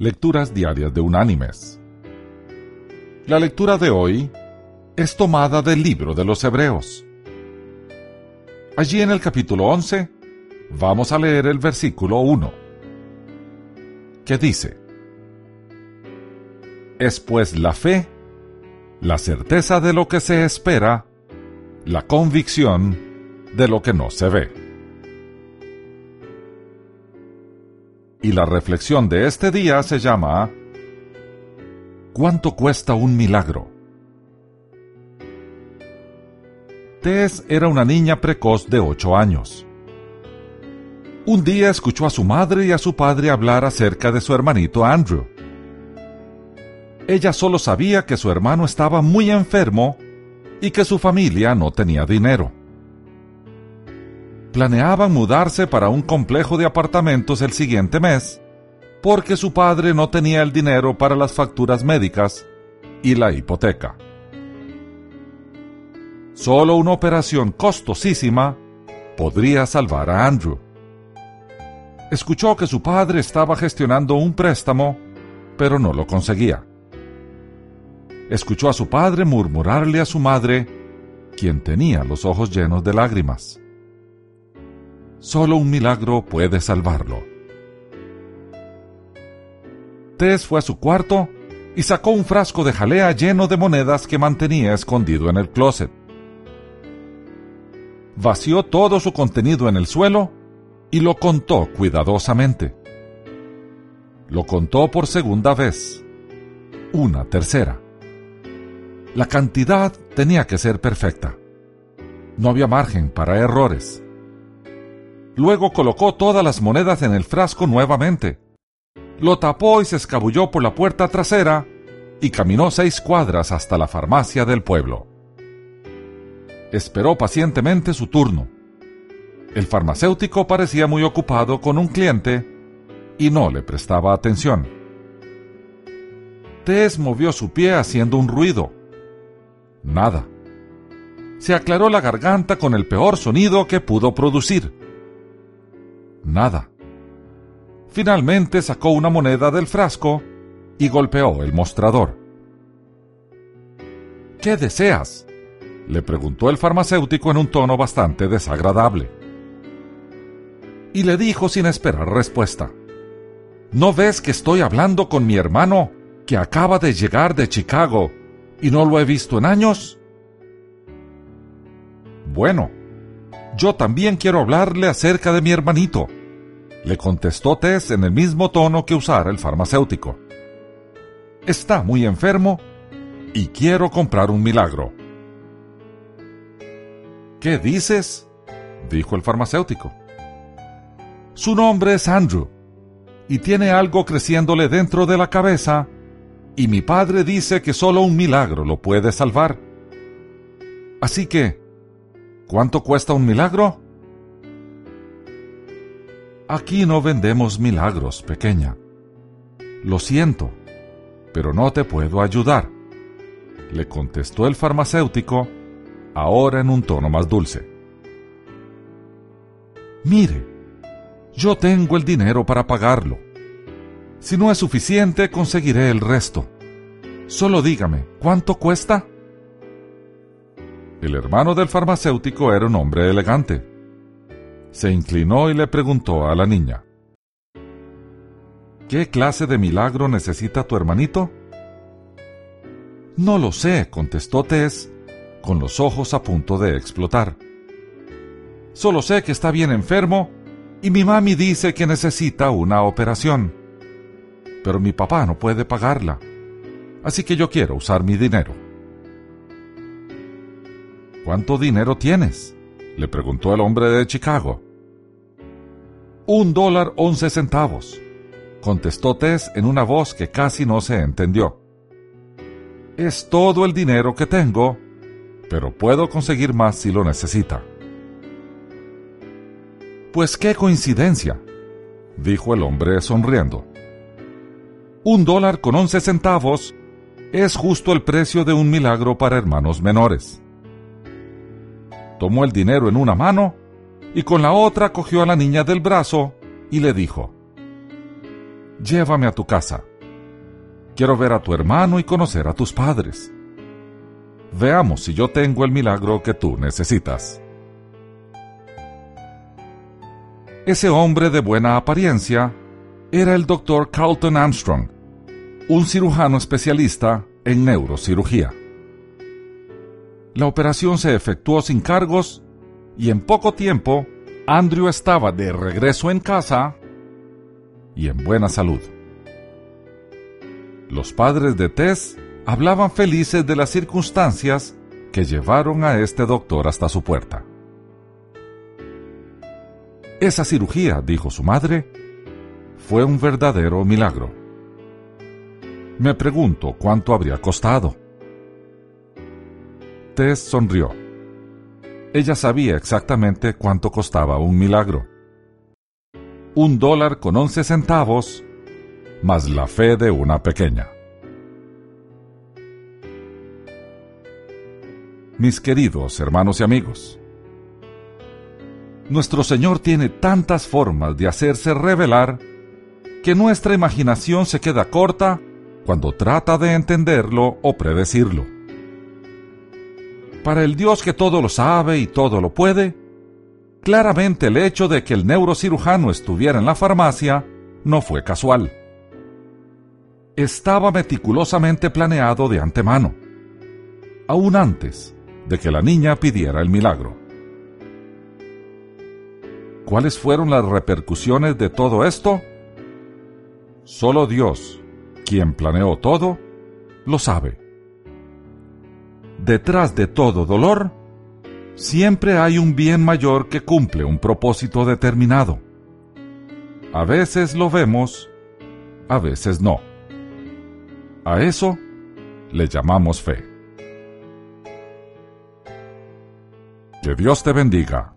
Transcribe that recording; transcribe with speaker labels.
Speaker 1: Lecturas Diarias de Unánimes. La lectura de hoy es tomada del libro de los Hebreos. Allí en el capítulo 11 vamos a leer el versículo 1, que dice, Es pues la fe, la certeza de lo que se espera, la convicción de lo que no se ve. Y la reflexión de este día se llama ¿Cuánto cuesta un milagro? Tess era una niña precoz de ocho años. Un día escuchó a su madre y a su padre hablar acerca de su hermanito Andrew. Ella solo sabía que su hermano estaba muy enfermo y que su familia no tenía dinero planeaban mudarse para un complejo de apartamentos el siguiente mes, porque su padre no tenía el dinero para las facturas médicas y la hipoteca. Solo una operación costosísima podría salvar a Andrew. Escuchó que su padre estaba gestionando un préstamo, pero no lo conseguía. Escuchó a su padre murmurarle a su madre, quien tenía los ojos llenos de lágrimas. Solo un milagro puede salvarlo. Tess fue a su cuarto y sacó un frasco de jalea lleno de monedas que mantenía escondido en el closet. Vació todo su contenido en el suelo y lo contó cuidadosamente. Lo contó por segunda vez, una tercera. La cantidad tenía que ser perfecta. No había margen para errores. Luego colocó todas las monedas en el frasco nuevamente. Lo tapó y se escabulló por la puerta trasera y caminó seis cuadras hasta la farmacia del pueblo. Esperó pacientemente su turno. El farmacéutico parecía muy ocupado con un cliente y no le prestaba atención. Tess movió su pie haciendo un ruido. Nada. Se aclaró la garganta con el peor sonido que pudo producir. Nada. Finalmente sacó una moneda del frasco y golpeó el mostrador. ¿Qué deseas? le preguntó el farmacéutico en un tono bastante desagradable. Y le dijo sin esperar respuesta. ¿No ves que estoy hablando con mi hermano que acaba de llegar de Chicago y no lo he visto en años? Bueno, yo también quiero hablarle acerca de mi hermanito le contestó Tess en el mismo tono que usara el farmacéutico. Está muy enfermo y quiero comprar un milagro. ¿Qué dices? dijo el farmacéutico. Su nombre es Andrew y tiene algo creciéndole dentro de la cabeza y mi padre dice que solo un milagro lo puede salvar. Así que, ¿cuánto cuesta un milagro? Aquí no vendemos milagros, pequeña. Lo siento, pero no te puedo ayudar, le contestó el farmacéutico, ahora en un tono más dulce. Mire, yo tengo el dinero para pagarlo. Si no es suficiente, conseguiré el resto. Solo dígame, ¿cuánto cuesta? El hermano del farmacéutico era un hombre elegante se inclinó y le preguntó a la niña, ¿Qué clase de milagro necesita tu hermanito? No lo sé, contestó Tess, con los ojos a punto de explotar. Solo sé que está bien enfermo y mi mami dice que necesita una operación. Pero mi papá no puede pagarla, así que yo quiero usar mi dinero. ¿Cuánto dinero tienes? le preguntó el hombre de Chicago. Un dólar once centavos, contestó Tess en una voz que casi no se entendió. Es todo el dinero que tengo, pero puedo conseguir más si lo necesita. Pues qué coincidencia, dijo el hombre sonriendo. Un dólar con once centavos es justo el precio de un milagro para hermanos menores tomó el dinero en una mano y con la otra cogió a la niña del brazo y le dijo, llévame a tu casa. Quiero ver a tu hermano y conocer a tus padres. Veamos si yo tengo el milagro que tú necesitas. Ese hombre de buena apariencia era el doctor Carlton Armstrong, un cirujano especialista en neurocirugía. La operación se efectuó sin cargos y en poco tiempo Andrew estaba de regreso en casa y en buena salud. Los padres de Tess hablaban felices de las circunstancias que llevaron a este doctor hasta su puerta. Esa cirugía, dijo su madre, fue un verdadero milagro. Me pregunto cuánto habría costado. Sonrió. Ella sabía exactamente cuánto costaba un milagro. Un dólar con once centavos, más la fe de una pequeña. Mis queridos hermanos y amigos, nuestro Señor tiene tantas formas de hacerse revelar que nuestra imaginación se queda corta cuando trata de entenderlo o predecirlo. Para el Dios que todo lo sabe y todo lo puede, claramente el hecho de que el neurocirujano estuviera en la farmacia no fue casual. Estaba meticulosamente planeado de antemano, aún antes de que la niña pidiera el milagro. ¿Cuáles fueron las repercusiones de todo esto? Solo Dios, quien planeó todo, lo sabe. Detrás de todo dolor, siempre hay un bien mayor que cumple un propósito determinado. A veces lo vemos, a veces no. A eso le llamamos fe. Que Dios te bendiga.